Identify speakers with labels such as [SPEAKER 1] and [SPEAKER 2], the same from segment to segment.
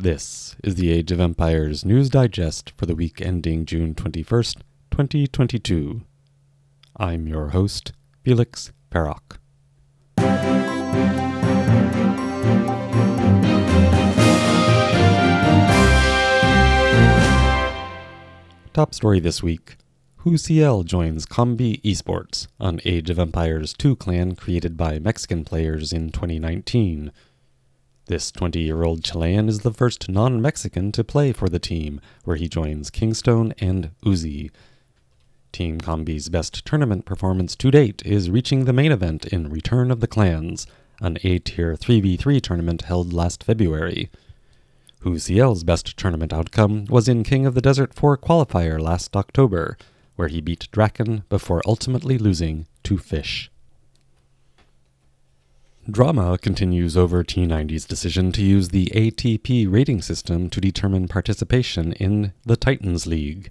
[SPEAKER 1] This is the Age of Empires News Digest for the week ending June 21st, 2022. I'm your host, Felix Perrock. Top story this week. Hu WhoCL joins Combi Esports an Age of Empires 2 clan created by Mexican players in 2019. This 20 year old Chilean is the first non Mexican to play for the team, where he joins Kingstone and Uzi. Team Combi's best tournament performance to date is reaching the main event in Return of the Clans, an A tier 3v3 tournament held last February. WhoCL's best tournament outcome was in King of the Desert 4 qualifier last October, where he beat Draken before ultimately losing to Fish. Drama continues over T90's decision to use the ATP rating system to determine participation in the Titans League.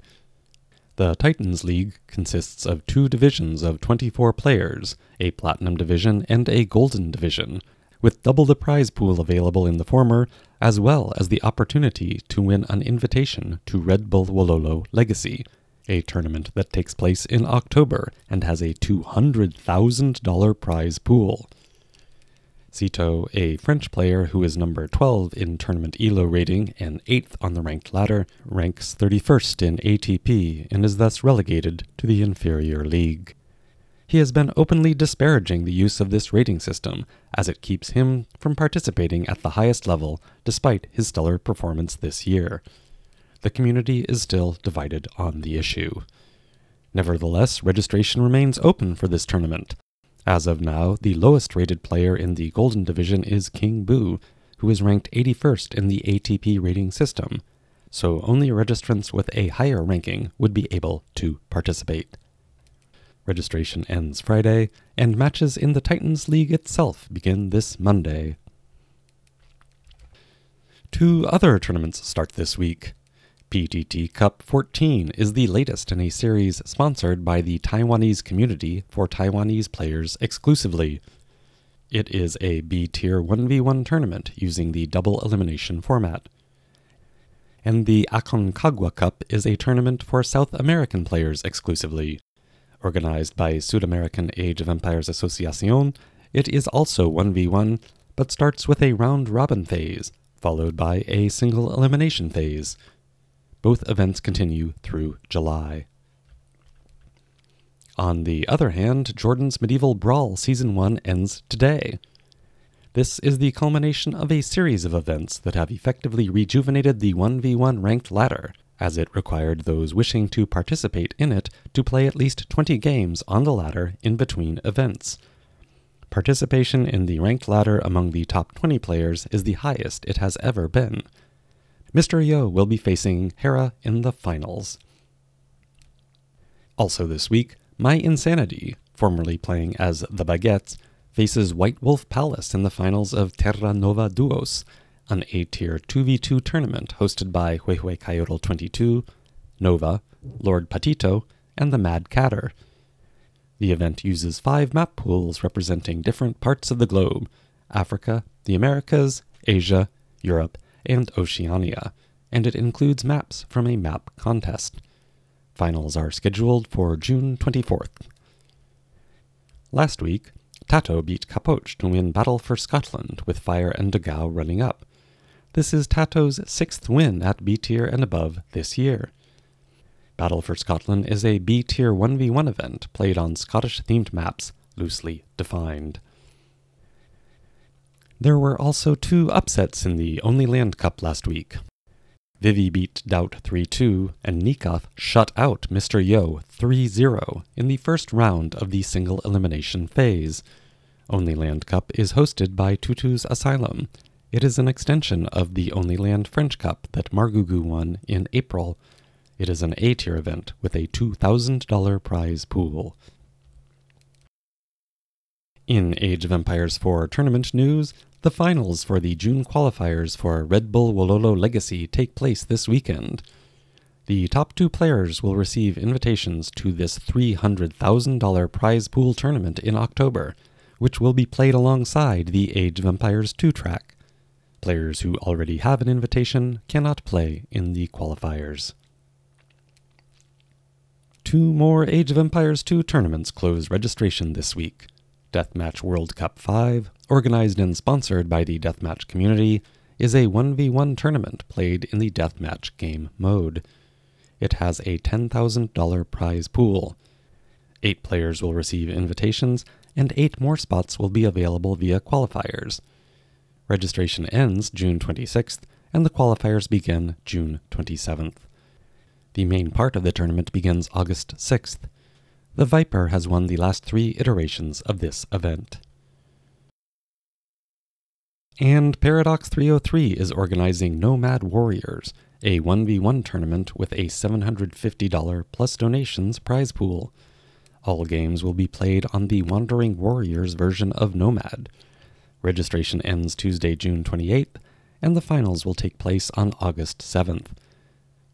[SPEAKER 1] The Titans League consists of two divisions of 24 players, a Platinum division and a Golden division, with double the prize pool available in the former, as well as the opportunity to win an invitation to Red Bull Wololo Legacy, a tournament that takes place in October and has a $200,000 prize pool. Cito, a French player who is number 12 in tournament ELO rating and 8th on the ranked ladder, ranks 31st in ATP and is thus relegated to the inferior league. He has been openly disparaging the use of this rating system, as it keeps him from participating at the highest level despite his stellar performance this year. The community is still divided on the issue. Nevertheless, registration remains open for this tournament, as of now, the lowest rated player in the Golden Division is King Boo, who is ranked 81st in the ATP rating system, so only registrants with a higher ranking would be able to participate. Registration ends Friday, and matches in the Titans League itself begin this Monday. Two other tournaments start this week. PTT Cup 14 is the latest in a series sponsored by the Taiwanese community for Taiwanese players exclusively. It is a B tier 1v1 tournament using the double elimination format. And the Aconcagua Cup is a tournament for South American players exclusively. Organized by Sud-American Age of Empires Associacion, it is also 1v1, but starts with a round robin phase, followed by a single elimination phase. Both events continue through July. On the other hand, Jordan's Medieval Brawl Season 1 ends today. This is the culmination of a series of events that have effectively rejuvenated the 1v1 ranked ladder, as it required those wishing to participate in it to play at least 20 games on the ladder in between events. Participation in the ranked ladder among the top 20 players is the highest it has ever been. Mr. Yo will be facing Hera in the finals. Also this week, My Insanity, formerly playing as the Baguettes, faces White Wolf Palace in the finals of Terra Nova Duos, an A tier 2v2 tournament hosted by Huehue Coyote 22, Nova, Lord Patito, and the Mad Catter. The event uses five map pools representing different parts of the globe Africa, the Americas, Asia, Europe, and Oceania, and it includes maps from a map contest. Finals are scheduled for June 24th. Last week, Tato beat Capoche to win Battle for Scotland with Fire and Dogao running up. This is Tato's sixth win at B tier and above this year. Battle for Scotland is a B tier 1v1 event played on Scottish themed maps, loosely defined. There were also two upsets in the Only Land Cup last week. Vivi beat Doubt 3 2, and Nikov shut out Mr. Yo 3 0 in the first round of the single elimination phase. Only Land Cup is hosted by Tutu's Asylum. It is an extension of the Only Land French Cup that Margugu won in April. It is an A tier event with a $2,000 prize pool. In Age of Empires 4 tournament news, the finals for the June qualifiers for Red Bull Wololo Legacy take place this weekend. The top two players will receive invitations to this $300,000 prize pool tournament in October, which will be played alongside the Age of Empires 2 track. Players who already have an invitation cannot play in the qualifiers. Two more Age of Empires 2 tournaments close registration this week. Deathmatch World Cup 5, organized and sponsored by the Deathmatch community, is a 1v1 tournament played in the Deathmatch game mode. It has a $10,000 prize pool. Eight players will receive invitations, and eight more spots will be available via qualifiers. Registration ends June 26th, and the qualifiers begin June 27th. The main part of the tournament begins August 6th. The Viper has won the last three iterations of this event. And Paradox 303 is organizing Nomad Warriors, a 1v1 tournament with a $750 plus donations prize pool. All games will be played on the Wandering Warriors version of Nomad. Registration ends Tuesday, June 28th, and the finals will take place on August 7th.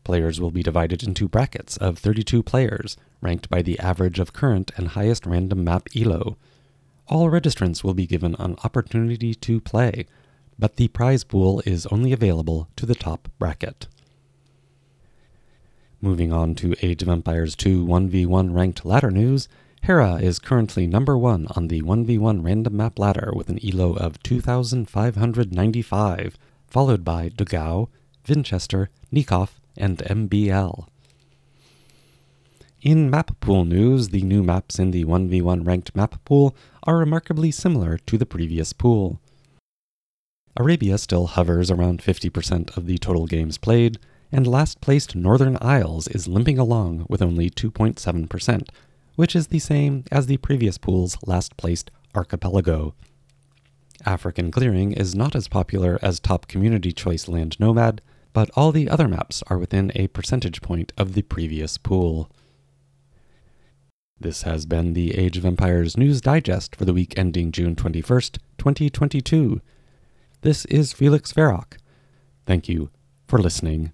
[SPEAKER 1] Players will be divided into brackets of 32 players, ranked by the average of current and highest random map ELO. All registrants will be given an opportunity to play, but the prize pool is only available to the top bracket. Moving on to Age of Empires 2 1v1 ranked ladder news, Hera is currently number one on the 1v1 random map ladder with an elo of 2,595, followed by Dogao, Vinchester, Nikov, and MBL. In map pool news, the new maps in the 1v1 ranked map pool are remarkably similar to the previous pool. Arabia still hovers around 50% of the total games played, and last placed Northern Isles is limping along with only 2.7%, which is the same as the previous pool's last placed Archipelago. African Clearing is not as popular as top community choice Land Nomad, but all the other maps are within a percentage point of the previous pool. This has been the Age of Empires News Digest for the week ending June 21st, 2022. This is Felix Varrock. Thank you for listening.